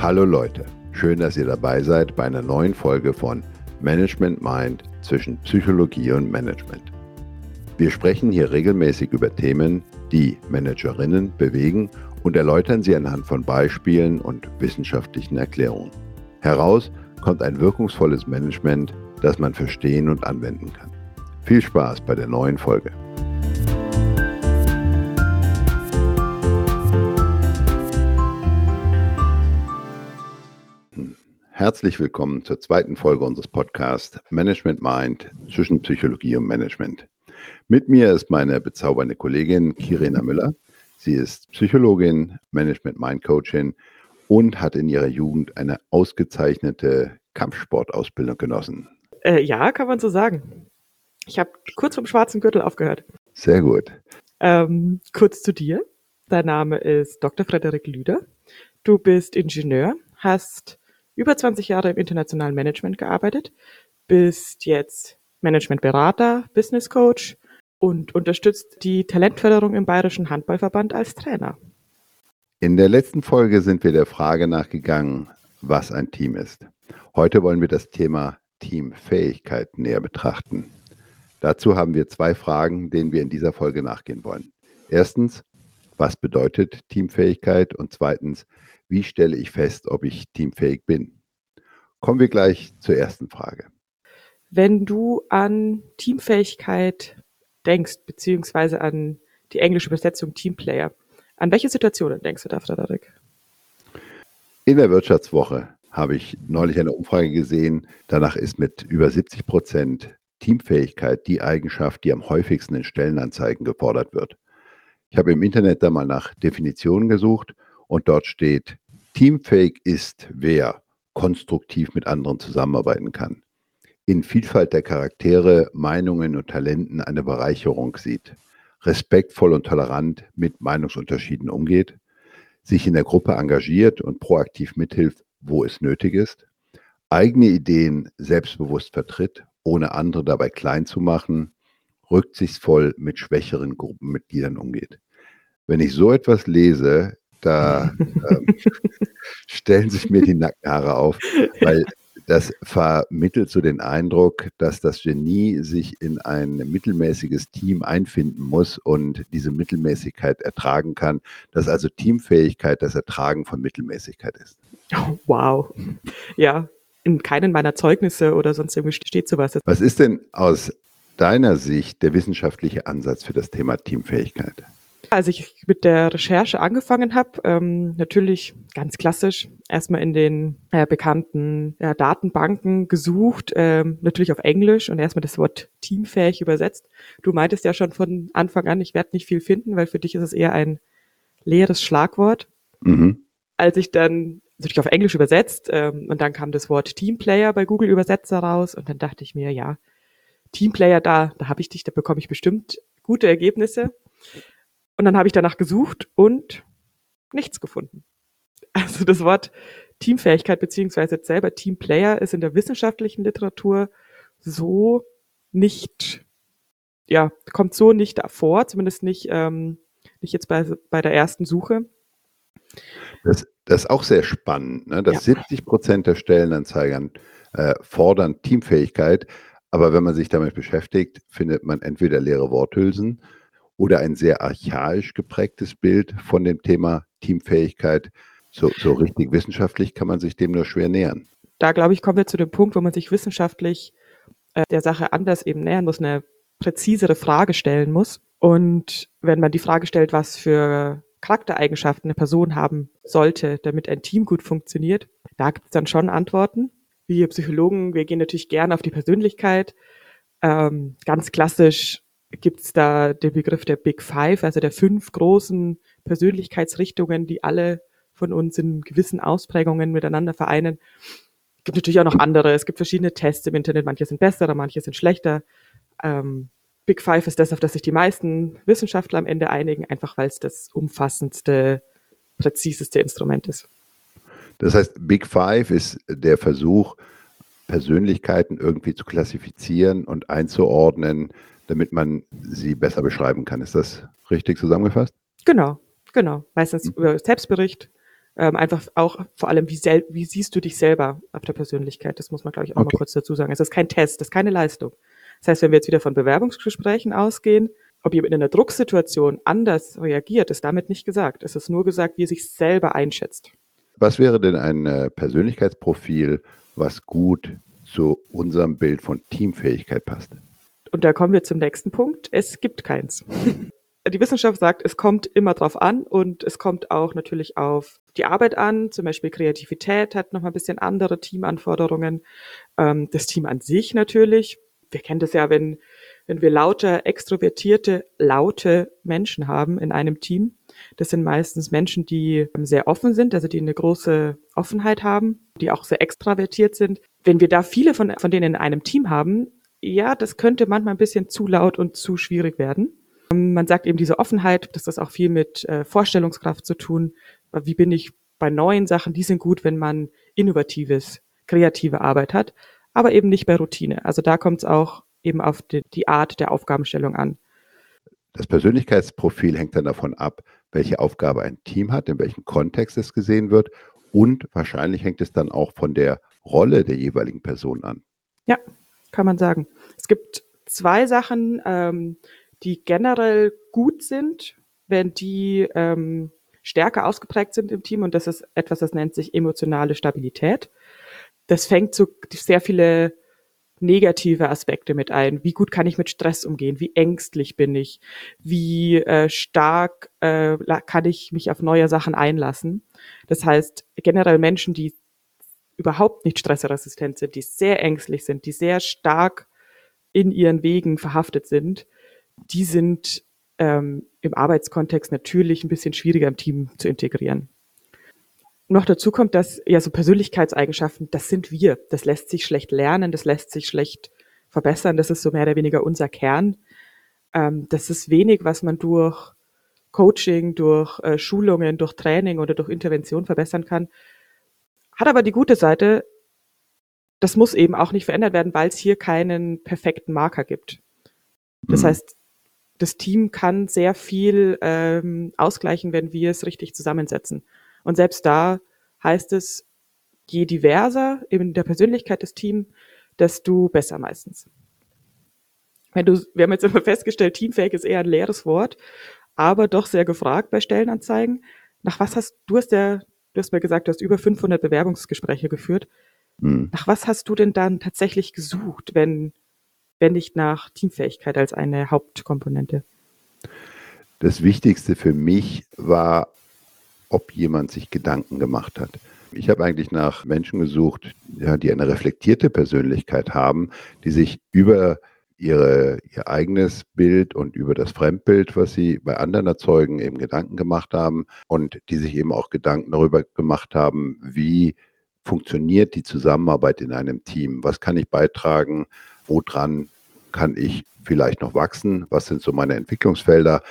Hallo Leute, schön, dass ihr dabei seid bei einer neuen Folge von Management Mind zwischen Psychologie und Management. Wir sprechen hier regelmäßig über Themen, die Managerinnen bewegen und erläutern sie anhand von Beispielen und wissenschaftlichen Erklärungen. Heraus kommt ein wirkungsvolles Management, das man verstehen und anwenden kann. Viel Spaß bei der neuen Folge. Herzlich willkommen zur zweiten Folge unseres Podcasts Management Mind zwischen Psychologie und Management. Mit mir ist meine bezaubernde Kollegin Kirena Müller. Sie ist Psychologin, Management Mind Coachin und hat in ihrer Jugend eine ausgezeichnete Kampfsportausbildung genossen. Äh, ja, kann man so sagen. Ich habe kurz vom schwarzen Gürtel aufgehört. Sehr gut. Ähm, kurz zu dir. Dein Name ist Dr. Frederik Lüder. Du bist Ingenieur, hast über 20 Jahre im internationalen Management gearbeitet, bist jetzt Managementberater, Business Coach und unterstützt die Talentförderung im Bayerischen Handballverband als Trainer. In der letzten Folge sind wir der Frage nachgegangen, was ein Team ist. Heute wollen wir das Thema Teamfähigkeit näher betrachten. Dazu haben wir zwei Fragen, denen wir in dieser Folge nachgehen wollen. Erstens, was bedeutet Teamfähigkeit? Und zweitens, wie stelle ich fest, ob ich teamfähig bin? Kommen wir gleich zur ersten Frage. Wenn du an Teamfähigkeit denkst, beziehungsweise an die englische Übersetzung Teamplayer, an welche Situationen denkst du da, Frederik? In der Wirtschaftswoche habe ich neulich eine Umfrage gesehen. Danach ist mit über 70 Prozent Teamfähigkeit die Eigenschaft, die am häufigsten in Stellenanzeigen gefordert wird. Ich habe im Internet da mal nach Definitionen gesucht und dort steht, teamfähig ist, wer konstruktiv mit anderen zusammenarbeiten kann, in Vielfalt der Charaktere, Meinungen und Talenten eine Bereicherung sieht, respektvoll und tolerant mit Meinungsunterschieden umgeht, sich in der Gruppe engagiert und proaktiv mithilft, wo es nötig ist, eigene Ideen selbstbewusst vertritt, ohne andere dabei klein zu machen, rücksichtsvoll mit schwächeren Gruppenmitgliedern umgeht. Wenn ich so etwas lese, da ähm, stellen sich mir die Nackenhaare auf, weil das vermittelt so den Eindruck, dass das Genie sich in ein mittelmäßiges Team einfinden muss und diese Mittelmäßigkeit ertragen kann, dass also Teamfähigkeit das Ertragen von Mittelmäßigkeit ist. Oh, wow. Ja, in keinen meiner Zeugnisse oder sonst irgendwie steht sowas. Was ist denn aus deiner Sicht der wissenschaftliche Ansatz für das Thema Teamfähigkeit? Als ich mit der Recherche angefangen habe, ähm, natürlich ganz klassisch, erstmal in den äh, bekannten ja, Datenbanken gesucht, ähm, natürlich auf Englisch und erstmal das Wort teamfähig übersetzt. Du meintest ja schon von Anfang an, ich werde nicht viel finden, weil für dich ist es eher ein leeres Schlagwort. Mhm. Als ich dann natürlich auf Englisch übersetzt ähm, und dann kam das Wort Teamplayer bei Google Übersetzer raus und dann dachte ich mir, ja, Teamplayer da, da habe ich dich, da bekomme ich bestimmt gute Ergebnisse. Und dann habe ich danach gesucht und nichts gefunden. Also das Wort Teamfähigkeit beziehungsweise selber Teamplayer ist in der wissenschaftlichen Literatur so nicht, ja, kommt so nicht vor, zumindest nicht, ähm, nicht jetzt bei, bei der ersten Suche. Das, das ist auch sehr spannend, ne? dass ja. 70 Prozent der Stellenanzeigern äh, fordern Teamfähigkeit, aber wenn man sich damit beschäftigt, findet man entweder leere Worthülsen oder ein sehr archaisch geprägtes Bild von dem Thema Teamfähigkeit. So, so richtig wissenschaftlich kann man sich dem nur schwer nähern. Da glaube ich, kommen wir zu dem Punkt, wo man sich wissenschaftlich äh, der Sache anders eben nähern muss, eine präzisere Frage stellen muss. Und wenn man die Frage stellt, was für Charaktereigenschaften eine Person haben sollte, damit ein Team gut funktioniert, da gibt es dann schon Antworten. Wir Psychologen, wir gehen natürlich gerne auf die Persönlichkeit. Ähm, ganz klassisch gibt es da den Begriff der Big Five, also der fünf großen Persönlichkeitsrichtungen, die alle von uns in gewissen Ausprägungen miteinander vereinen. Es gibt natürlich auch noch andere. Es gibt verschiedene Tests im Internet. Manche sind besser, manche sind schlechter. Ähm, Big Five ist das, auf das sich die meisten Wissenschaftler am Ende einigen, einfach weil es das umfassendste, präziseste Instrument ist. Das heißt, Big Five ist der Versuch, Persönlichkeiten irgendwie zu klassifizieren und einzuordnen, damit man sie besser beschreiben kann. Ist das richtig zusammengefasst? Genau, genau. Meistens mhm. über Selbstbericht Ähm, einfach auch vor allem, wie, wie siehst du dich selber auf der Persönlichkeit? Das muss man, glaube ich, auch okay. mal kurz dazu sagen. Es ist kein Test, das ist keine Leistung. Das heißt, wenn wir jetzt wieder von Bewerbungsgesprächen ausgehen, ob jemand in einer Drucksituation anders reagiert, ist damit nicht gesagt. Es ist nur gesagt, wie er sich selber einschätzt. Was wäre denn ein äh, Persönlichkeitsprofil, was gut zu unserem Bild von Teamfähigkeit passt? Und da kommen wir zum nächsten Punkt. Es gibt keins. Die Wissenschaft sagt, es kommt immer drauf an und es kommt auch natürlich auf die Arbeit an. Zum Beispiel Kreativität hat noch mal ein bisschen andere Teamanforderungen. Ähm, das Team an sich natürlich. Wir kennen das ja, wenn, wenn wir lauter extrovertierte, laute Menschen haben in einem Team. Das sind meistens Menschen, die sehr offen sind, also die eine große Offenheit haben, die auch sehr extravertiert sind. Wenn wir da viele von, von denen in einem Team haben, ja, das könnte manchmal ein bisschen zu laut und zu schwierig werden. Ähm, man sagt eben diese Offenheit, dass das auch viel mit äh, Vorstellungskraft zu tun. Wie bin ich bei neuen Sachen? Die sind gut, wenn man innovatives, kreative Arbeit hat, aber eben nicht bei Routine. Also da kommt es auch eben auf die, die Art der Aufgabenstellung an. Das Persönlichkeitsprofil hängt dann davon ab, welche Aufgabe ein Team hat, in welchem Kontext es gesehen wird und wahrscheinlich hängt es dann auch von der Rolle der jeweiligen Person an. Ja, kann man sagen. Es gibt zwei Sachen, ähm, die generell gut sind, wenn die ähm, stärker ausgeprägt sind im Team und das ist etwas, das nennt sich emotionale Stabilität. Das fängt so sehr viele negative Aspekte mit ein. Wie gut kann ich mit Stress umgehen? Wie ängstlich bin ich? Wie äh, stark äh, kann ich mich auf neue Sachen einlassen? Das heißt, generell Menschen, die überhaupt nicht stressresistent sind, die sehr ängstlich sind, die sehr stark in ihren Wegen verhaftet sind, die sind ähm, im Arbeitskontext natürlich ein bisschen schwieriger im Team zu integrieren. Noch dazu kommt, dass ja so Persönlichkeitseigenschaften, das sind wir. Das lässt sich schlecht lernen, das lässt sich schlecht verbessern. Das ist so mehr oder weniger unser Kern. Ähm, das ist wenig, was man durch Coaching, durch äh, Schulungen, durch Training oder durch Intervention verbessern kann. Hat aber die gute Seite, das muss eben auch nicht verändert werden, weil es hier keinen perfekten Marker gibt. Das mhm. heißt, das Team kann sehr viel ähm, ausgleichen, wenn wir es richtig zusammensetzen. Und selbst da heißt es, je diverser in der Persönlichkeit des Teams, desto besser meistens. Wenn du, wir haben jetzt immer festgestellt, teamfähig ist eher ein leeres Wort, aber doch sehr gefragt bei Stellenanzeigen. Nach was hast du hast ja Du hast mir gesagt, du hast über 500 Bewerbungsgespräche geführt. Hm. Nach was hast du denn dann tatsächlich gesucht, wenn, wenn nicht nach Teamfähigkeit als eine Hauptkomponente? Das Wichtigste für mich war, ob jemand sich Gedanken gemacht hat. Ich habe eigentlich nach Menschen gesucht, ja, die eine reflektierte Persönlichkeit haben, die sich über ihre, ihr eigenes Bild und über das Fremdbild, was sie bei anderen erzeugen, eben Gedanken gemacht haben und die sich eben auch Gedanken darüber gemacht haben, wie funktioniert die Zusammenarbeit in einem Team? Was kann ich beitragen? Woran kann ich vielleicht noch wachsen? Was sind so meine Entwicklungsfelder?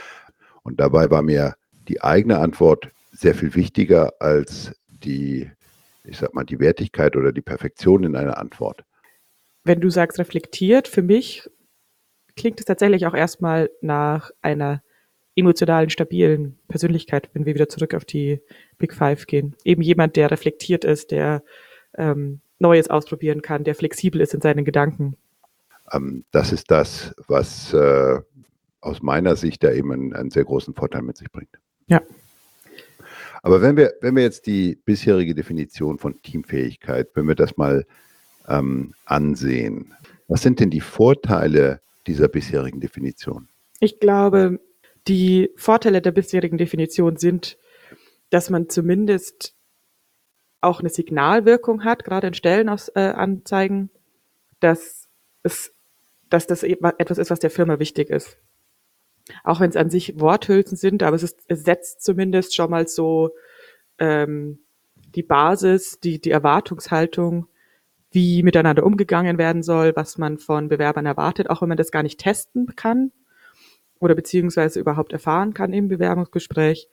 Und dabei war mir die eigene Antwort sehr viel wichtiger als die, ich sag mal, die Wertigkeit oder die Perfektion in einer Antwort. Wenn du sagst reflektiert, für mich klingt es tatsächlich auch erstmal nach einer emotionalen, stabilen Persönlichkeit, wenn wir wieder zurück auf die Big Five gehen. Eben jemand, der reflektiert ist, der ähm, Neues ausprobieren kann, der flexibel ist in seinen Gedanken. Ähm, das ist das, was äh, aus meiner Sicht da eben einen, einen, sehr großen Vorteil mit sich bringt. Ja. Aber wenn wir, wenn wir jetzt die bisherige Definition von Teamfähigkeit, wenn wir das mal ähm, ansehen, was sind denn die Vorteile dieser bisherigen Definition? Ich glaube, die Vorteile der bisherigen Definition sind, dass man zumindest auch eine Signalwirkung hat, gerade in Stellenanzeigen, dass es, dass das e-, etwas ist, was der Firma wichtig ist. Auch wenn es an sich Worthülsen sind, aber es, ist, es setzt zumindest schon mal so ähm, die Basis, die, die Erwartungshaltung wie miteinander umgegangen werden soll, was man von Bewerbern erwartet, auch wenn man das gar nicht testen kann oder beziehungsweise überhaupt erfahren kann im Bewerbungsgespräch.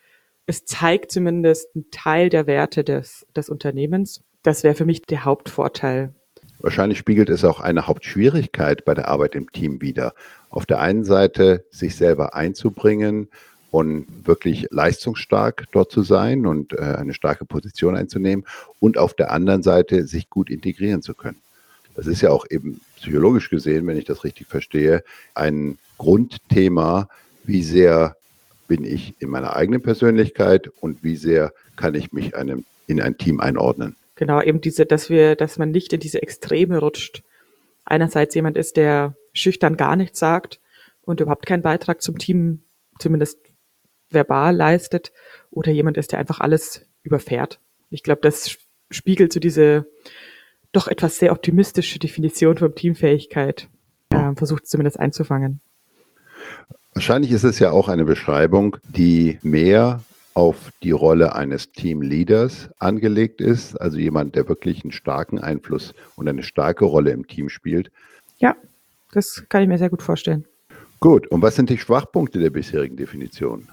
Es zeigt zumindest einen Teil der Werte des, des Unternehmens. Das wäre für mich der Hauptvorteil. Wahrscheinlich spiegelt es auch eine Hauptschwierigkeit bei der Arbeit im Team wider. Auf der einen Seite sich selber einzubringen und wirklich leistungsstark dort zu sein und äh, eine starke Position einzunehmen und auf der anderen Seite sich gut integrieren zu können. Das ist ja auch eben psychologisch gesehen, wenn ich das richtig verstehe, ein Grundthema, wie sehr bin ich in meiner eigenen Persönlichkeit und wie sehr kann ich mich einem, in ein Team einordnen. Genau, eben diese, dass wir, dass man nicht in diese Extreme rutscht. Einerseits jemand ist, der schüchtern gar nichts sagt und überhaupt keinen Beitrag zum Team, zumindest verbal leistet, oder jemand ist, der einfach alles überfährt. Ich glaube, das spiegelt so diese doch etwas sehr optimistische Definition von Teamfähigkeit, äh, versucht zumindest einzufangen. Wahrscheinlich ist es ja auch eine Beschreibung, die mehr auf die Rolle eines Teamleaders angelegt ist, also jemand, der wirklich einen starken Einfluss und eine starke Rolle im Team spielt. Ja, das kann ich mir sehr gut vorstellen. Gut, und was sind die Schwachpunkte der bisherigen Definition?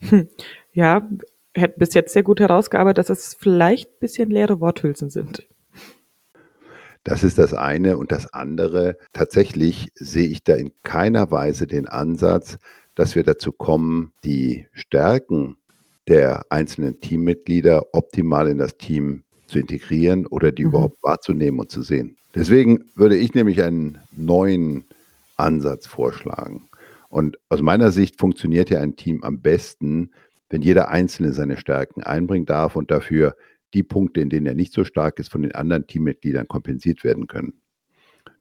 Hm. Ja, hätte bis jetzt sehr gut herausgearbeitet, dass es vielleicht ein bisschen leere Worthülsen sind. Das ist das eine. Und das andere, tatsächlich sehe ich da in keiner Weise den Ansatz, dass wir dazu kommen, die Stärken der einzelnen Teammitglieder optimal in das Team zu integrieren oder die mhm. überhaupt wahrzunehmen und zu sehen. Deswegen würde ich nämlich einen neuen Ansatz vorschlagen. Und aus meiner Sicht funktioniert ja ein Team am besten, wenn jeder Einzelne seine Stärken einbringen darf und dafür die Punkte, in denen er nicht so stark ist, von den anderen Teammitgliedern kompensiert werden können.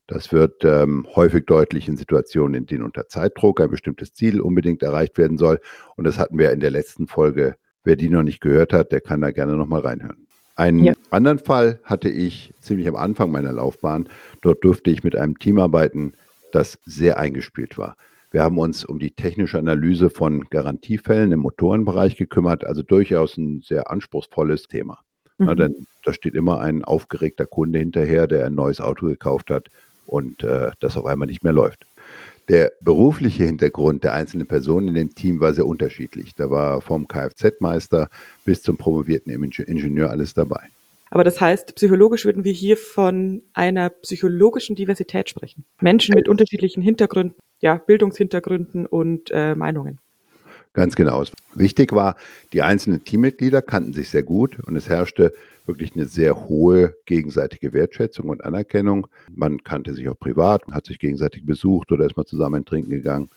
Das wird ähm, häufig deutlich in Situationen, in denen unter Zeitdruck ein bestimmtes Ziel unbedingt erreicht werden soll. Und das hatten wir in der letzten Folge. Wer die noch nicht gehört hat, der kann da gerne nochmal reinhören. Einen ja. anderen Fall hatte ich ziemlich am Anfang meiner Laufbahn. Dort durfte ich mit einem Team arbeiten, das sehr eingespielt war. Wir haben uns um die technische Analyse von Garantiefällen im Motorenbereich gekümmert, also durchaus ein sehr anspruchsvolles Thema. Mhm. Na, denn da steht immer ein aufgeregter Kunde hinterher, der ein neues Auto gekauft hat und äh, das auf einmal nicht mehr läuft. Der berufliche Hintergrund der einzelnen Personen in dem Team war sehr unterschiedlich. Da war vom Kfz-Meister bis zum promovierten Ingenieur alles dabei. Aber das heißt, psychologisch würden wir hier von einer psychologischen Diversität sprechen. Menschen mit unterschiedlichen Hintergründen, ja, Bildungshintergründen und äh, Meinungen. Ganz genau. Wichtig war, die einzelnen Teammitglieder kannten sich sehr gut und es herrschte wirklich eine sehr hohe gegenseitige Wertschätzung und Anerkennung. Man kannte sich auch privat, hat sich gegenseitig besucht oder ist mal zusammen Trinken gegangen.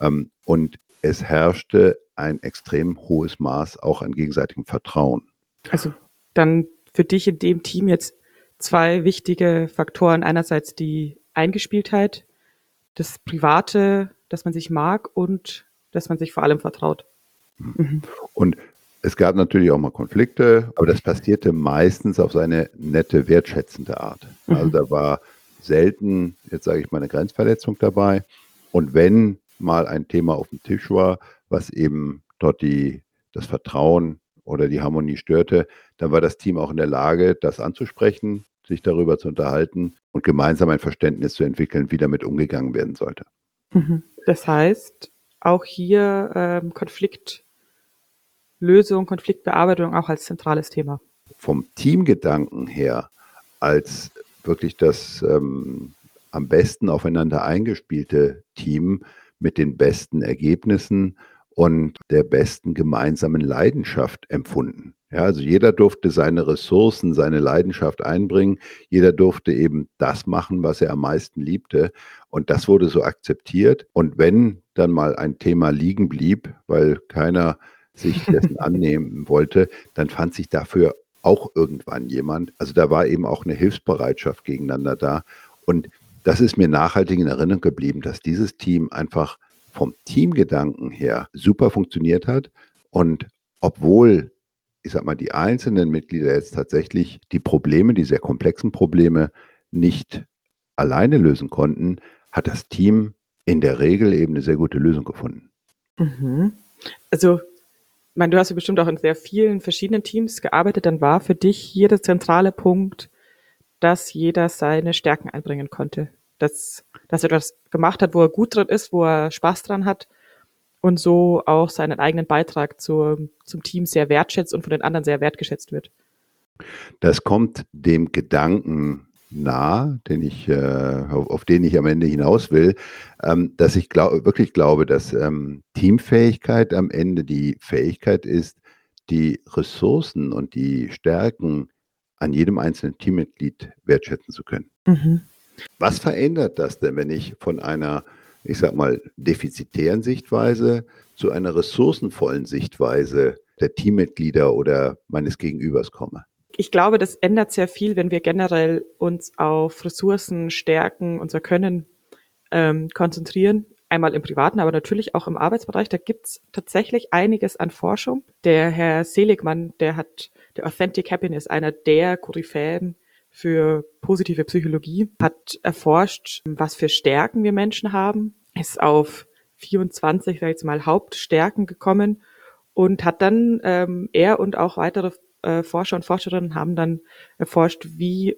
Ähm, und es herrschte ein extrem hohes Maß auch an gegenseitigem Vertrauen. Also dann für dich in dem Team jetzt zwei wichtige Faktoren. Einerseits die Eingespieltheit, das Private, dass man sich mag und dass man sich vor allem vertraut. Mhm. Und es gab natürlich auch mal Konflikte, aber das passierte meistens auf seine nette, wertschätzende Art. Mhm. Also da war selten, jetzt sage ich mal, eine Grenzverletzung dabei. Und wenn mal ein Thema auf dem Tisch war, was eben dort die, das Vertrauen oder die Harmonie störte, dann war das Team auch in der Lage, das anzusprechen, sich darüber zu unterhalten und gemeinsam ein Verständnis zu entwickeln, wie damit umgegangen werden sollte. Mhm. Das heißt, auch hier ähm, Konfliktlösung, Konfliktbearbeitung auch als zentrales Thema. Vom Teamgedanken her als wirklich das ähm, am besten aufeinander eingespielte Team mit den besten Ergebnissen und der besten gemeinsamen Leidenschaft empfunden. Ja, also jeder durfte seine Ressourcen, seine Leidenschaft einbringen. Jeder durfte eben das machen, was er am meisten liebte. Und das wurde so akzeptiert. Und wenn dann mal ein Thema liegen blieb, weil keiner sich dessen annehmen wollte, dann fand sich dafür auch irgendwann jemand. Also da war eben auch eine Hilfsbereitschaft gegeneinander da. Und das ist mir nachhaltig in Erinnerung geblieben, dass dieses Team einfach vom Teamgedanken her super funktioniert hat. Und obwohl, ich sag mal, die einzelnen Mitglieder jetzt tatsächlich die Probleme, die sehr komplexen Probleme nicht alleine lösen konnten, hat das Team in der Regel eben eine sehr gute Lösung gefunden. Mhm. Also, meine, du hast ja bestimmt auch in sehr vielen verschiedenen Teams gearbeitet. Dann war für dich hier der zentrale Punkt, dass jeder seine Stärken einbringen konnte. Dass, dass er etwas gemacht hat, wo er gut dran ist, wo er Spaß dran hat und so auch seinen eigenen Beitrag zur, zum Team sehr wertschätzt und von den anderen sehr wertgeschätzt wird. Das kommt dem Gedanken nah, den ich, äh, auf, auf, den ich am Ende hinaus will, ähm, dass ich glaub, wirklich glaube, dass ähm, Teamfähigkeit am Ende die Fähigkeit ist, die Ressourcen und die Stärken an jedem einzelnen Teammitglied wertschätzen zu können. Mhm. Was verändert das denn, wenn ich von einer, ich sag mal, defizitären Sichtweise zu einer ressourcenvollen Sichtweise der Teammitglieder oder meines Gegenübers komme? Ich glaube, das ändert sehr viel, wenn wir generell uns auf Ressourcen, Stärken, unser Können ähm, konzentrieren. Einmal im privaten, aber natürlich auch im Arbeitsbereich. Da gibt's tatsächlich einiges an Forschung. Der Herr Seligmann, der hat der Authentic Happiness, einer der Koryphäen für positive Psychologie, hat erforscht, was für Stärken wir Menschen haben, ist auf 24, sag ich jetzt mal, Hauptstärken gekommen und hat dann ähm, er und auch weitere äh, Forscher und Forscherinnen haben dann erforscht, wie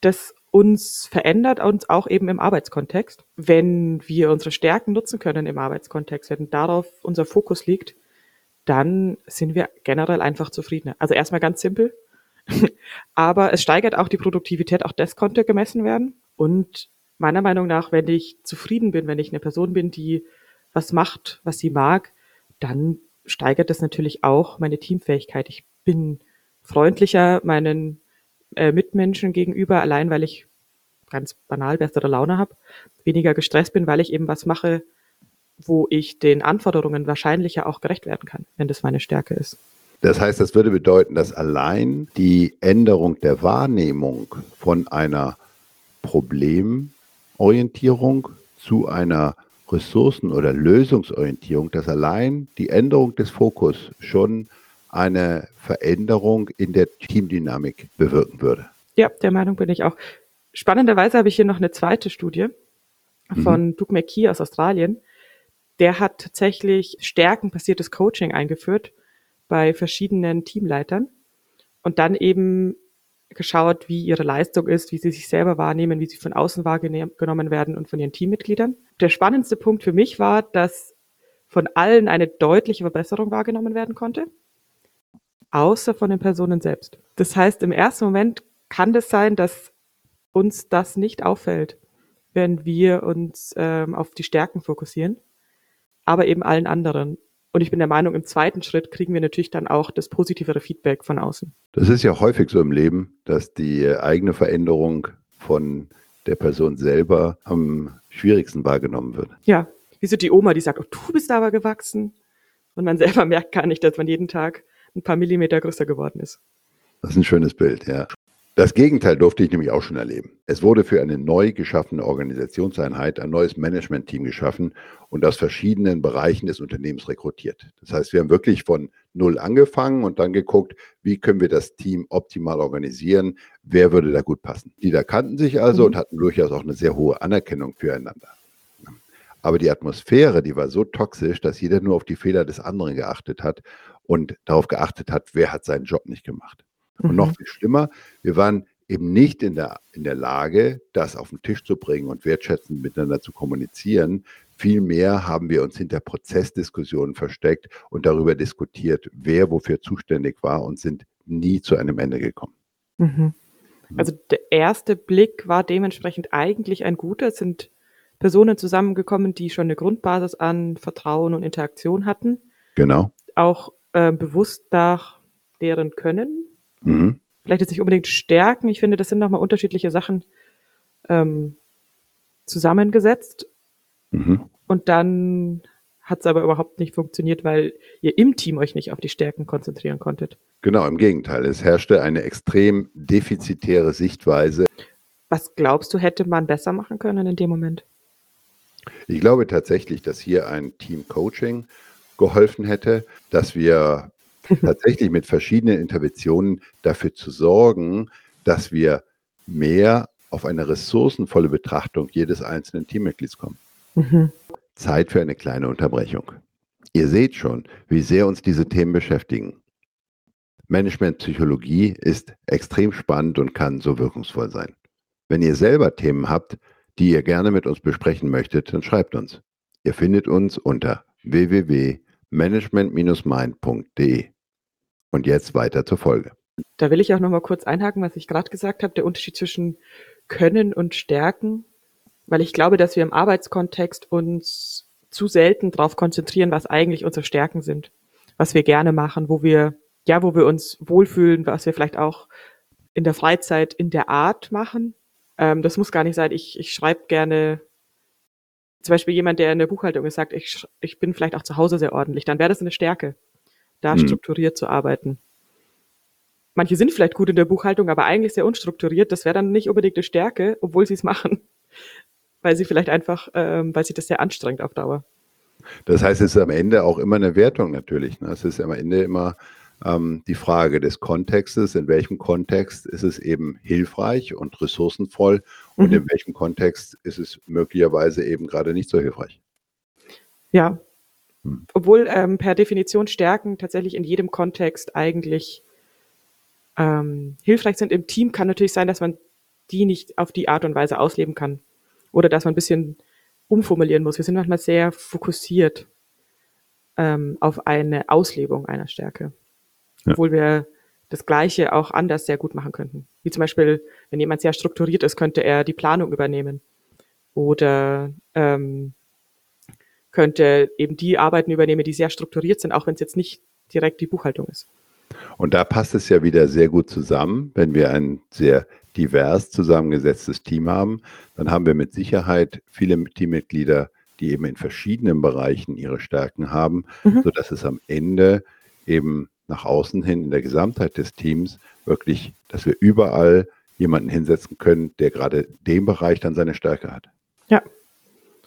das uns verändert, uns auch eben im Arbeitskontext. Wenn wir unsere Stärken nutzen können im Arbeitskontext, wenn darauf unser Fokus liegt, dann sind wir generell einfach zufriedener. Also erstmal ganz simpel, aber es steigert auch die Produktivität, auch das konnte gemessen werden. Und meiner Meinung nach, wenn ich zufrieden bin, wenn ich eine Person bin, die was macht, was sie mag, dann steigert das natürlich auch meine Teamfähigkeit. Ich bin freundlicher meinen äh, Mitmenschen gegenüber, allein weil ich ganz banal bessere Laune habe, weniger gestresst bin, weil ich eben was mache, wo ich den Anforderungen wahrscheinlicher auch gerecht werden kann, wenn das meine Stärke ist. Das heißt, das würde bedeuten, dass allein die Änderung der Wahrnehmung von einer Problemorientierung zu einer Ressourcen- oder Lösungsorientierung, dass allein die Änderung des Fokus schon eine Veränderung in der Teamdynamik bewirken würde. Ja, der Meinung bin ich auch. Spannenderweise habe ich hier noch eine zweite Studie von mhm. Doug McKee aus Australien. Der hat tatsächlich stärkenbasiertes Coaching eingeführt bei verschiedenen Teamleitern und dann eben geschaut, wie ihre Leistung ist, wie sie sich selber wahrnehmen, wie sie von außen wahrgenommen werden und von ihren Teammitgliedern. Der spannendste Punkt für mich war, dass von allen eine deutliche Verbesserung wahrgenommen werden konnte außer von den Personen selbst. Das heißt, im ersten Moment kann das sein, dass uns das nicht auffällt, wenn wir uns ähm, auf die Stärken fokussieren, aber eben allen anderen. Und ich bin der Meinung, im zweiten Schritt kriegen wir natürlich dann auch das positivere Feedback von außen. Das ist ja häufig so im Leben, dass die eigene Veränderung von der Person selber am schwierigsten wahrgenommen wird. Ja, wie so die Oma, die sagt, oh, du bist aber gewachsen. Und man selber merkt gar nicht, dass man jeden Tag ein paar Millimeter größer geworden ist. Das ist ein schönes Bild, ja. Das Gegenteil durfte ich nämlich auch schon erleben. Es wurde für eine neu geschaffene Organisationseinheit ein neues Management-Team geschaffen und aus verschiedenen Bereichen des Unternehmens rekrutiert. Das heißt, wir haben wirklich von Null angefangen und dann geguckt, wie können wir das Team optimal organisieren, wer würde da gut passen. Die da kannten sich also mhm. und hatten durchaus auch eine sehr hohe Anerkennung füreinander. Aber die Atmosphäre, die war so toxisch, dass jeder nur auf die Fehler des anderen geachtet hat und darauf geachtet hat, wer hat seinen Job nicht gemacht. Mhm. Und noch mhm. viel schlimmer, wir waren eben nicht in der, in der Lage, das auf den Tisch zu bringen und wertschätzend miteinander zu kommunizieren. Vielmehr haben wir uns hinter Prozessdiskussionen versteckt und darüber diskutiert, wer wofür zuständig war und sind nie zu einem Ende gekommen. Mhm. Also der erste Blick war dementsprechend eigentlich ein guter. Es sind Personen zusammengekommen, die schon eine Grundbasis an Vertrauen und Interaktion hatten. Genau. Auch äh, bewusst nach deren Können. Mhm. Vielleicht jetzt nicht unbedingt stärken. Ich finde, das sind nochmal unterschiedliche Sachen ähm, zusammengesetzt. Mhm. Und dann hat es aber überhaupt nicht funktioniert, weil ihr im Team euch nicht auf die Stärken konzentrieren konntet. Genau, im Gegenteil. Es herrschte eine extrem defizitäre Sichtweise. Was glaubst du, hätte man besser machen können in dem Moment? Ich glaube tatsächlich, dass hier ein Team-Coaching geholfen hätte, dass wir tatsächlich mit verschiedenen Interventionen dafür zu sorgen, dass wir mehr auf eine ressourcenvolle Betrachtung jedes einzelnen Teammitglieds kommen. Mhm. Zeit für eine kleine Unterbrechung. Ihr seht schon, wie sehr uns diese Themen beschäftigen. Managementpsychologie ist extrem spannend und kann so wirkungsvoll sein. Wenn ihr selber Themen habt, die ihr gerne mit uns besprechen möchtet, dann schreibt uns. Ihr findet uns unter www.management-mind.de. Und jetzt weiter zur Folge. Da will ich auch noch mal kurz einhaken, was ich gerade gesagt habe, der Unterschied zwischen können und Stärken, weil ich glaube, dass wir im Arbeitskontext uns zu selten darauf konzentrieren, was eigentlich unsere Stärken sind, was wir gerne machen, wo wir, ja, wo wir uns wohlfühlen, was wir vielleicht auch in der Freizeit in der Art machen. Ähm, das muss gar nicht sein, ich, ich schreibe gerne, zum Beispiel jemand, der in der Buchhaltung ist, sagt, ich, ich bin vielleicht auch zu Hause sehr ordentlich, dann wäre das eine Stärke, da mhm. strukturiert zu arbeiten. Manche sind vielleicht gut in der Buchhaltung, aber eigentlich sehr unstrukturiert. Das wäre dann nicht unbedingt eine Stärke, obwohl sie es machen weil sie vielleicht einfach, ähm, weil sie das sehr anstrengt auf Dauer. Das heißt, es ist am Ende auch immer eine Wertung natürlich. Ne? Es ist am Ende immer ähm, die Frage des Kontextes, in welchem Kontext ist es eben hilfreich und ressourcenvoll und mhm. in welchem Kontext ist es möglicherweise eben gerade nicht so hilfreich. Ja, hm. Obwohl ähm, per Definition Stärken tatsächlich in jedem Kontext eigentlich ähm, hilfreich sind. Im Team kann natürlich sein, dass man die nicht auf die Art und Weise ausleben kann oder dass man ein bisschen umformulieren muss. Wir sind manchmal sehr fokussiert ähm, auf eine Auslebung einer Stärke, ja. obwohl wir das Gleiche auch anders sehr gut machen könnten. Wie zum Beispiel, wenn jemand sehr strukturiert ist, könnte er die Planung übernehmen oder ähm, könnte eben die Arbeiten übernehmen, die sehr strukturiert sind, auch wenn es jetzt nicht direkt die Buchhaltung ist. Und da passt es ja wieder sehr gut zusammen, wenn wir ein sehr divers zusammengesetztes Team haben, dann haben wir mit Sicherheit viele Teammitglieder, die eben in verschiedenen Bereichen ihre Stärken haben, mhm. sodass es am Ende eben nach außen hin in der Gesamtheit des Teams wirklich, dass wir überall jemanden hinsetzen können, der gerade den Bereich dann seine Stärke hat. Ja.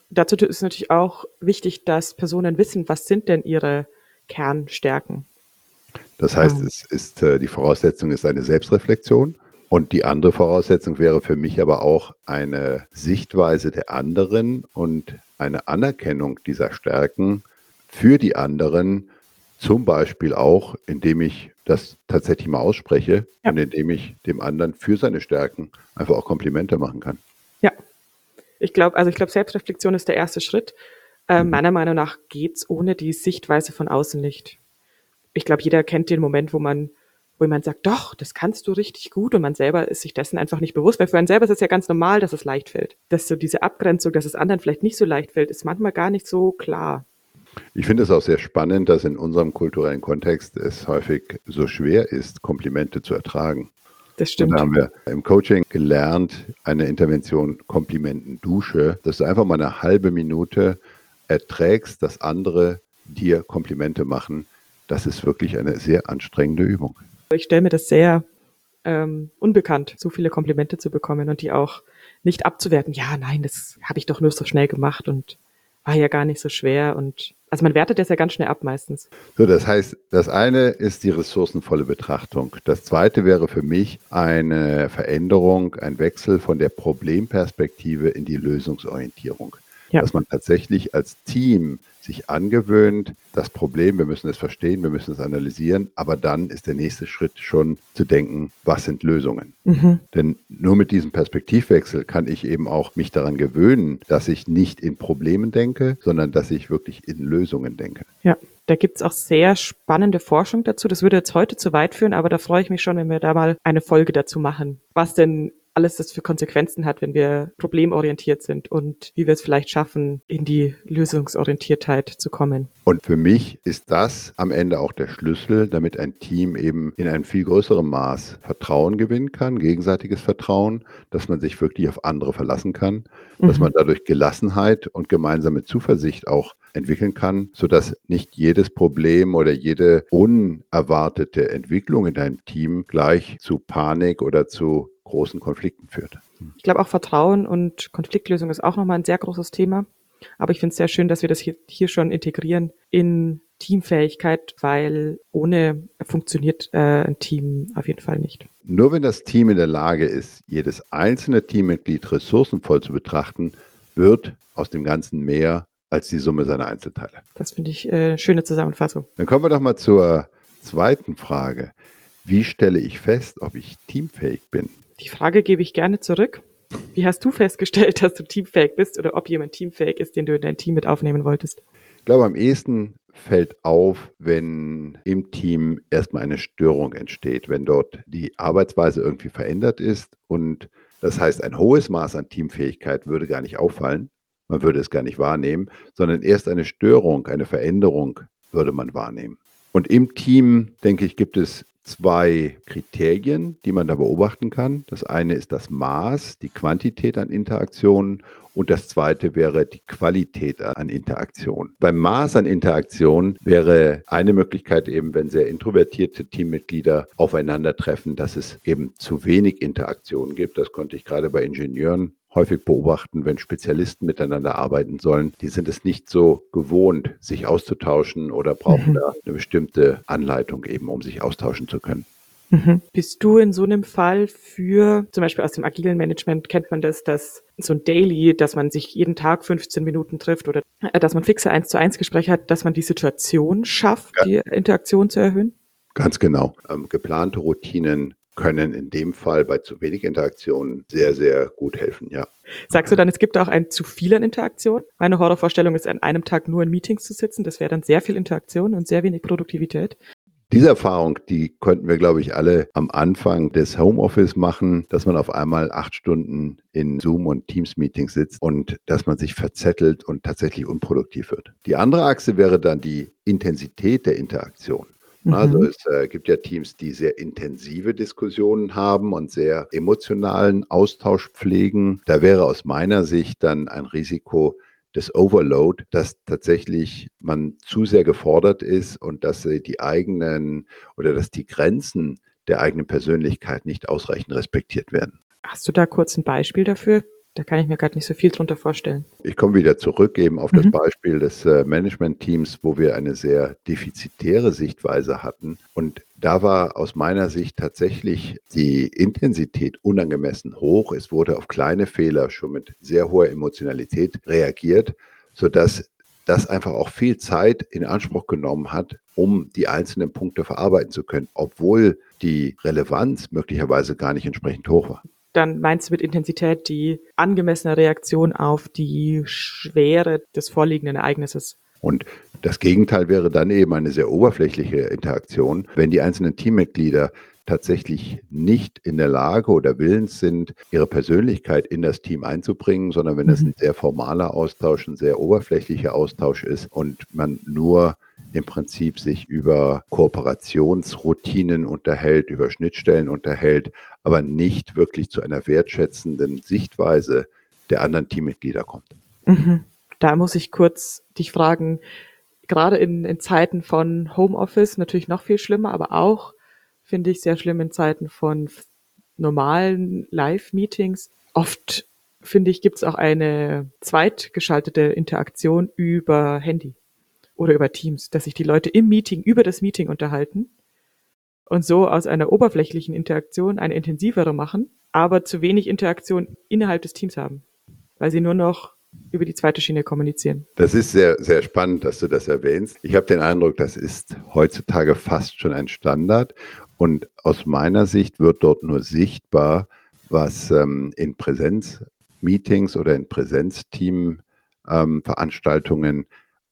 Dazu ist natürlich auch wichtig, dass Personen wissen, was sind denn ihre Kernstärken. Das heißt, es ist äh, die Voraussetzung ist eine Selbstreflexion und die andere Voraussetzung wäre für mich aber auch eine Sichtweise der anderen und eine Anerkennung dieser Stärken für die anderen, zum Beispiel auch, indem ich das tatsächlich mal ausspreche ja. und indem ich dem anderen für seine Stärken einfach auch Komplimente machen kann. Ja, ich glaube, also ich glaube, Selbstreflexion ist der erste Schritt. Äh. Meiner Meinung nach geht es ohne die Sichtweise von außen nicht. Ich glaube, jeder kennt den Moment, wo man wo jemand sagt, doch, das kannst du richtig gut und man selber ist sich dessen einfach nicht bewusst, weil für einen selber ist es ja ganz normal, dass es leicht fällt. Dass so diese Abgrenzung, dass es anderen vielleicht nicht so leicht fällt, ist manchmal gar nicht so klar. Ich finde es auch sehr spannend, dass in unserem kulturellen Kontext es häufig so schwer ist, Komplimente zu ertragen. Das stimmt. Und da haben wir im Coaching gelernt, eine Intervention Komplimenten-Dusche, dass du einfach mal eine halbe Minute erträgst, dass andere dir Komplimente machen. Das ist wirklich eine sehr anstrengende Übung. Ich stelle mir das sehr ähm, unbekannt, so viele Komplimente zu bekommen und die auch nicht abzuwerten. Ja, nein, das habe ich doch nur so schnell gemacht und war ja gar nicht so schwer. Und also man wertet das ja ganz schnell ab meistens. So, das heißt, das eine ist die ressourcenvolle Betrachtung. Das zweite wäre für mich eine Veränderung, ein Wechsel von der Problemperspektive in die Lösungsorientierung. Ja. Dass man tatsächlich als Team sich angewöhnt, das Problem, wir müssen es verstehen, wir müssen es analysieren, aber dann ist der nächste Schritt schon zu denken, was sind Lösungen? Mhm. Denn nur mit diesem Perspektivwechsel kann ich eben auch mich daran gewöhnen, dass ich nicht in Problemen denke, sondern dass ich wirklich in Lösungen denke. Ja. Da gibt's auch sehr spannende Forschung dazu. Das würde jetzt heute zu weit führen, aber da freue ich mich schon, wenn wir da mal eine Folge dazu machen. Was denn alles das für Konsequenzen hat, wenn wir problemorientiert sind und wie wir es vielleicht schaffen, in die Lösungsorientiertheit zu kommen. Und für mich ist das am Ende auch der Schlüssel, damit ein Team eben in einem viel größerem Maß Vertrauen gewinnen kann, gegenseitiges Vertrauen, dass man sich wirklich auf andere verlassen kann, mhm. dass man dadurch Gelassenheit und gemeinsame Zuversicht auch entwickeln kann, sodass nicht jedes Problem oder jede unerwartete Entwicklung in einem Team gleich zu Panik oder zu großen Konflikten führt. Ich glaube auch Vertrauen und Konfliktlösung ist auch nochmal ein sehr großes Thema. Aber ich finde es sehr schön, dass wir das hier, hier schon integrieren in Teamfähigkeit, weil ohne funktioniert äh, ein Team auf jeden Fall nicht. Nur wenn das Team in der Lage ist, jedes einzelne Teammitglied ressourcenvoll zu betrachten, wird aus dem Ganzen mehr als die Summe seiner Einzelteile. Das finde ich äh, schöne Zusammenfassung. Dann kommen wir doch mal zur zweiten Frage. Wie stelle ich fest, ob ich teamfähig bin? Die Frage gebe ich gerne zurück. Wie hast du festgestellt, dass du teamfähig bist oder ob jemand teamfähig ist, den du in dein Team mit aufnehmen wolltest? Ich glaube, am ehesten fällt auf, wenn im Team erstmal eine Störung entsteht, wenn dort die Arbeitsweise irgendwie verändert ist und Das heißt, ein hohes Maß an Teamfähigkeit würde gar nicht auffallen, man würde es gar nicht wahrnehmen, sondern erst eine Störung, eine Veränderung würde man wahrnehmen. Und im Team, denke ich, gibt es zwei Kriterien, die man da beobachten kann. Das eine ist das Maß, die Quantität an Interaktionen und das zweite wäre die Qualität an Interaktion. Beim Maß an Interaktion wäre eine Möglichkeit eben, wenn sehr introvertierte Teammitglieder aufeinandertreffen, dass es eben zu wenig Interaktion gibt. Das konnte ich gerade bei Ingenieuren häufig beobachten, wenn Spezialisten miteinander arbeiten sollen. Die sind es nicht so gewohnt, sich auszutauschen oder brauchen mhm. da eine bestimmte Anleitung eben, um sich austauschen zu können. Mhm. Bist du in so einem Fall für, zum Beispiel aus dem agilen Management kennt man das, dass so ein Daily, dass man sich jeden Tag 15 Minuten trifft oder äh, dass man fixe 1 zu 1 Gespräche hat, dass man die Situation schafft, ja. die Interaktion zu erhöhen? Ganz genau. Ähm, geplante Routinen können in dem Fall bei zu wenig Interaktionen sehr, sehr gut helfen, ja. Sagst du dann, es gibt auch ein zu viel an Interaktion? Meine Horrorvorstellung ist, an einem Tag nur in Meetings zu sitzen. Das wäre dann sehr viel Interaktion und sehr wenig Produktivität. Diese Erfahrung, die konnten wir, glaube ich, alle am Anfang des Homeoffice machen, dass man auf einmal acht Stunden in Zoom und Teams-Meetings sitzt und dass man sich verzettelt und tatsächlich unproduktiv wird. Die andere Achse wäre dann die Intensität der Interaktion. Also mhm. es äh, gibt ja Teams, die sehr intensive Diskussionen haben und sehr emotionalen Austausch pflegen. Da wäre aus meiner Sicht dann ein Risiko, des Overload, dass tatsächlich man zu sehr gefordert ist und dass die eigenen oder dass die Grenzen der eigenen Persönlichkeit nicht ausreichend respektiert werden. Hast du da kurz ein Beispiel dafür? Da kann ich mir gerade nicht so viel drunter vorstellen. Ich komme wieder zurück eben auf mhm. das Beispiel des äh, Management-Teams, wo wir eine sehr defizitäre Sichtweise hatten. Und da war aus meiner Sicht tatsächlich die Intensität unangemessen hoch. Es wurde auf kleine Fehler schon mit sehr hoher Emotionalität reagiert, sodass das einfach auch viel Zeit in Anspruch genommen hat, um die einzelnen Punkte verarbeiten zu können, obwohl die Relevanz möglicherweise gar nicht entsprechend hoch war dann meinst du mit Intensität die angemessene Reaktion auf die Schwere des vorliegenden Ereignisses. Und das Gegenteil wäre dann eben eine sehr oberflächliche Interaktion, wenn die einzelnen Teammitglieder tatsächlich nicht in der Lage oder willens sind, ihre Persönlichkeit in das Team einzubringen, sondern wenn es mhm. ein sehr formaler Austausch, ein sehr oberflächlicher Austausch ist und man nur im Prinzip sich über Kooperationsroutinen unterhält, über Schnittstellen unterhält, aber nicht wirklich zu einer wertschätzenden Sichtweise der anderen Teammitglieder kommt. Mhm. Da muss ich kurz dich fragen, gerade in, in Zeiten von Homeoffice natürlich noch viel schlimmer, aber auch finde ich sehr schlimm in Zeiten von normalen Live-Meetings. Oft finde ich, gibt es auch eine zweitgeschaltete Interaktion über Handy oder über Teams, dass sich die Leute im Meeting über das Meeting unterhalten und so aus einer oberflächlichen Interaktion eine intensivere machen, aber zu wenig Interaktion innerhalb des Teams haben, weil sie nur noch über die zweite Schiene kommunizieren. Das ist sehr, sehr spannend, dass du das erwähnst. Ich habe den Eindruck, das ist heutzutage fast schon ein Standard. Und aus meiner Sicht wird dort nur sichtbar, was ähm, in Präsenzmeetings oder in Präsenzteam-Veranstaltungen ähm,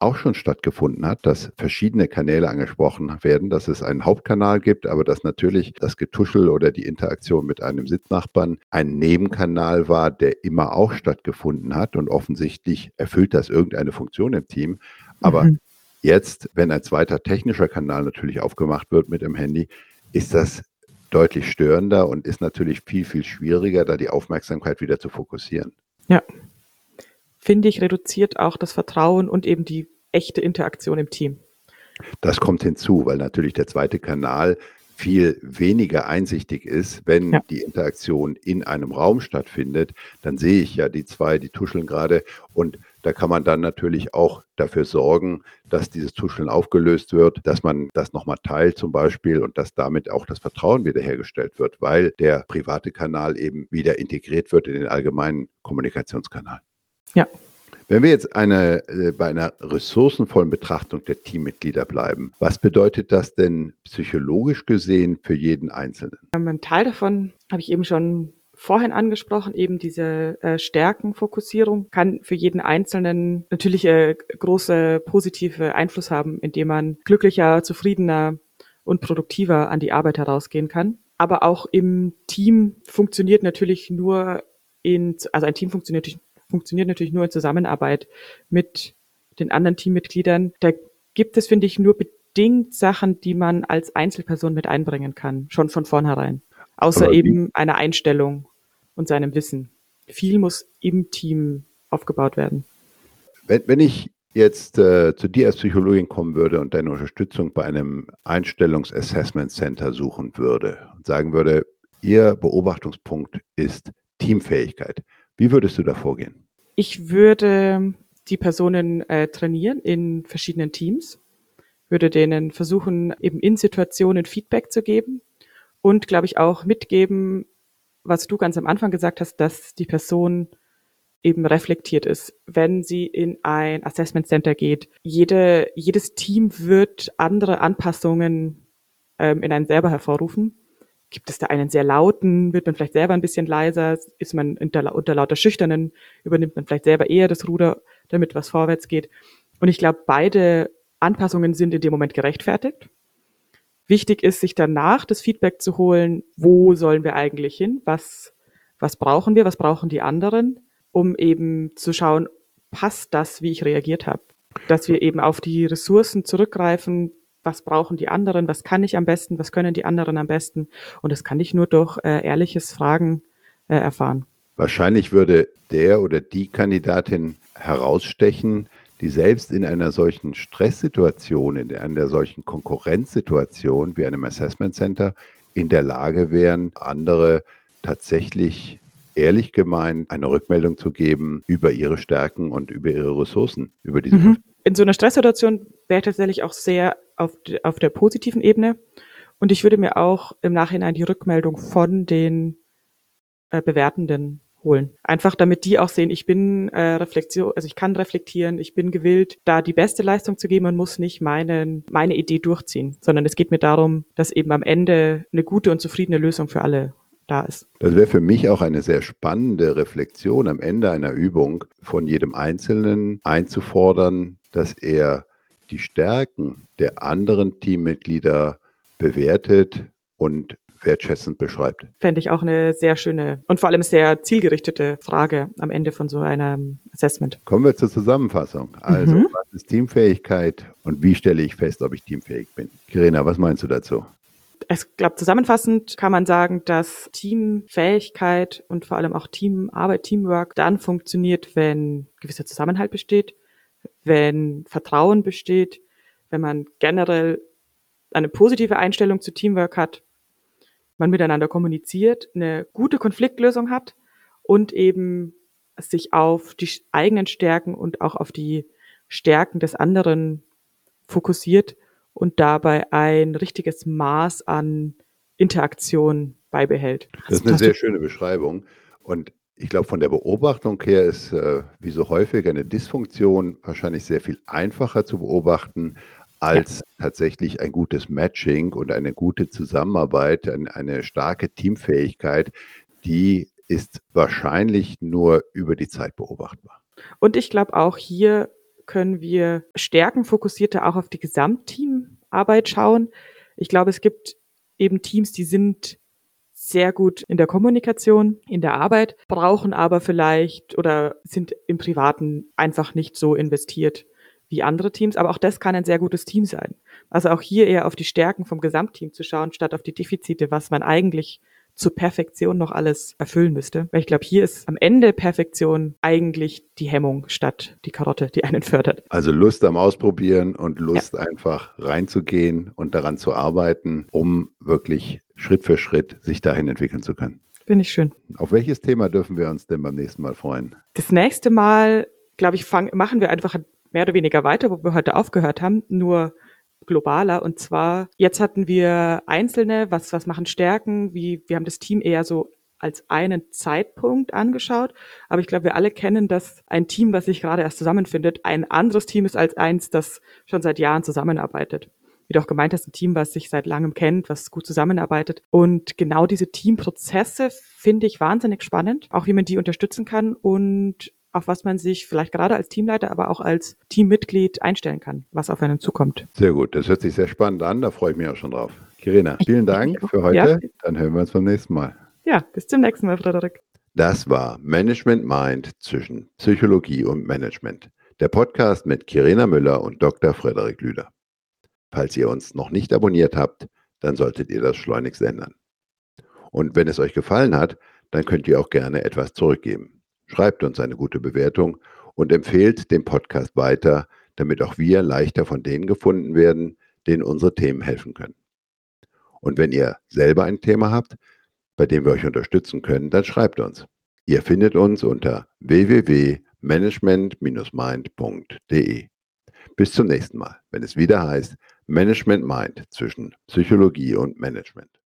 auch schon stattgefunden hat, dass verschiedene Kanäle angesprochen werden, dass es einen Hauptkanal gibt, aber dass natürlich das Getuschel oder die Interaktion mit einem Sitznachbarn ein Nebenkanal war, der immer auch stattgefunden hat und offensichtlich erfüllt das irgendeine Funktion im Team. Aber mhm. jetzt, wenn ein zweiter technischer Kanal natürlich aufgemacht wird mit dem Handy, ist das deutlich störender und ist natürlich viel, viel schwieriger, da die Aufmerksamkeit wieder zu fokussieren. Ja, finde ich, reduziert auch das Vertrauen und eben die echte Interaktion im Team. Das kommt hinzu, weil natürlich der zweite Kanal viel weniger einsichtig ist, wenn ja. die Interaktion in einem Raum stattfindet, dann sehe ich ja die zwei, die tuscheln gerade und da kann man dann natürlich auch dafür sorgen, dass dieses Tuscheln aufgelöst wird, dass man das nochmal teilt zum Beispiel und dass damit auch das Vertrauen wiederhergestellt wird, weil der private Kanal eben wieder integriert wird in den allgemeinen Kommunikationskanal. Ja. Wenn wir jetzt eine, äh, bei einer ressourcenvollen Betrachtung der Teammitglieder bleiben, was bedeutet das denn psychologisch gesehen für jeden Einzelnen? Ein Teil davon habe ich eben schon vorhin angesprochen, eben diese äh, Stärkenfokussierung kann für jeden Einzelnen natürlich äh, große positive Einfluss haben, indem man glücklicher, zufriedener und produktiver an die Arbeit herausgehen kann. aber auch im Team funktioniert natürlich nur in, also ein Team funktioniert, funktioniert natürlich nur in Zusammenarbeit mit den anderen Teammitgliedern. Da gibt es, finde ich, nur bedingt Sachen, die man als Einzelperson mit einbringen kann, schon von vornherein. Außer eben einer Einstellung und seinem Wissen. Viel muss im Team aufgebaut werden. Wenn, wenn ich jetzt äh, zu dir als Psychologin kommen würde und deine Unterstützung bei einem Einstellungs-Assessment Center suchen würde und sagen würde, Ihr Beobachtungspunkt ist Teamfähigkeit, wie würdest du da vorgehen? Ich würde die Personen äh, trainieren in verschiedenen Teams, würde denen versuchen, eben in Situationen Feedback zu geben und, glaube ich, auch mitgeben, was du ganz am Anfang gesagt hast, dass die Person eben reflektiert ist, wenn sie in ein Assessment Center geht. Jede, jedes Team wird andere Anpassungen ähm, in einem selber hervorrufen. Gibt es da einen sehr lauten, wird man vielleicht selber ein bisschen leiser, ist man unter, unter lauter Schüchternen, übernimmt man vielleicht selber eher das Ruder, damit was vorwärts geht. Und ich glaube, beide Anpassungen sind in dem Moment gerechtfertigt. Wichtig ist, sich danach das Feedback zu holen, wo sollen wir eigentlich hin, was, was brauchen wir, was brauchen die anderen um eben zu schauen, passt das, wie ich reagiert habe. Dass wir eben auf die Ressourcen zurückgreifen, was brauchen die anderen, was kann ich am besten, was können die anderen am besten. Und das kann ich nur durch äh, ehrliches Fragen äh, erfahren. Wahrscheinlich würde der oder die Kandidatin herausstechen, die selbst in einer solchen Stresssituation, in einer solchen Konkurrenzsituation wie einem Assessment Center in der Lage wären, andere tatsächlich ehrlich gemeint eine Rückmeldung zu geben über ihre Stärken und über ihre Ressourcen, über diese mhm. In so einer Stresssituation wäre ich tatsächlich auch sehr auf, auf der positiven Ebene. Und ich würde mir auch im Nachhinein die Rückmeldung von den äh, Bewertenden holen. Einfach damit die auch sehen, ich bin äh, Reflexion, also ich kann reflektieren, ich bin gewillt, da die beste Leistung zu geben und muss nicht meinen, meine Idee durchziehen, sondern es geht mir darum, dass eben am Ende eine gute und zufriedene Lösung für alle da ist. Das wäre für mich auch eine sehr spannende Reflexion am Ende einer Übung von jedem Einzelnen einzufordern, dass er die Stärken der anderen Teammitglieder bewertet und wertschätzend beschreibt. Fände ich auch eine sehr schöne und vor allem sehr zielgerichtete Frage am Ende von so einem Assessment. Kommen wir zur Zusammenfassung. Also, mhm. was ist Teamfähigkeit und wie stelle ich fest, ob ich teamfähig bin? Kirena, was meinst du dazu? Ich glaube, zusammenfassend kann man sagen, dass Teamfähigkeit und vor allem auch Teamarbeit, Teamwork dann funktioniert, wenn gewisser Zusammenhalt besteht, wenn Vertrauen besteht, wenn man generell eine positive Einstellung zu Teamwork hat, man miteinander kommuniziert, eine gute Konfliktlösung hat und eben sich auf die eigenen Stärken und auch auf die Stärken des anderen fokussiert und dabei ein richtiges Maß an Interaktion beibehält. Das ist eine sehr schöne Beschreibung. Und ich glaube, von der Beobachtung her ist, äh, wie so häufig, eine Dysfunktion wahrscheinlich sehr viel einfacher zu beobachten als ja. tatsächlich ein gutes Matching und eine gute Zusammenarbeit, eine, eine starke Teamfähigkeit, die ist wahrscheinlich nur über die Zeit beobachtbar. Und ich glaube auch hier können wir stärkenfokussierter auch auf die Gesamtteamarbeit schauen. Ich glaube, es gibt eben Teams, die sind sehr gut in der Kommunikation, in der Arbeit, brauchen aber vielleicht oder sind im Privaten einfach nicht so investiert wie andere Teams. Aber auch das kann ein sehr gutes Team sein. Also auch hier eher auf die Stärken vom Gesamtteam zu schauen, statt auf die Defizite, was man eigentlich zur Perfektion noch alles erfüllen müsste. Weil ich glaube, hier ist am Ende Perfektion eigentlich die Hemmung statt die Karotte, die einen fördert. Also Lust am Ausprobieren und Lust ja. einfach reinzugehen und daran zu arbeiten, um wirklich Schritt für Schritt sich dahin entwickeln zu können. Finde ich schön. Auf welches Thema dürfen wir uns denn beim nächsten Mal freuen? Das nächste Mal, glaube ich, fang, machen wir einfach mehr oder weniger weiter, wo wir heute aufgehört haben. Nur globaler. Und zwar, jetzt hatten wir einzelne, was, was machen Stärken, wie, wir haben das Team eher so als einen Zeitpunkt angeschaut. Aber ich glaube, wir alle kennen, dass ein Team, was sich gerade erst zusammenfindet, ein anderes Team ist als eins, das schon seit Jahren zusammenarbeitet. Wie du auch gemeint hast, ein Team, was sich seit langem kennt, was gut zusammenarbeitet. Und genau diese Teamprozesse finde ich wahnsinnig spannend, auch wie man die unterstützen kann und auf was man sich vielleicht gerade als Teamleiter, aber auch als Teammitglied einstellen kann, was auf einen zukommt. Sehr gut, das hört sich sehr spannend an, da freue ich mich auch schon drauf. Kirina, vielen Dank für heute. Ja. Dann hören wir uns beim nächsten Mal. Ja, bis zum nächsten Mal, Frederik. Das war Management Mind zwischen Psychologie und Management. Der Podcast mit Kirina Müller und Dr. Frederik Lüder. Falls ihr uns noch nicht abonniert habt, dann solltet ihr das schleunigst ändern. Und wenn es euch gefallen hat, dann könnt ihr auch gerne etwas zurückgeben. Schreibt uns eine gute Bewertung und empfehlt den Podcast weiter, damit auch wir leichter von denen gefunden werden, denen unsere Themen helfen können. Und wenn ihr selber ein Thema habt, bei dem wir euch unterstützen können, dann schreibt uns. Ihr findet uns unter www.management-mind.de. Bis zum nächsten Mal, wenn es wieder heißt Management Mind zwischen Psychologie und Management.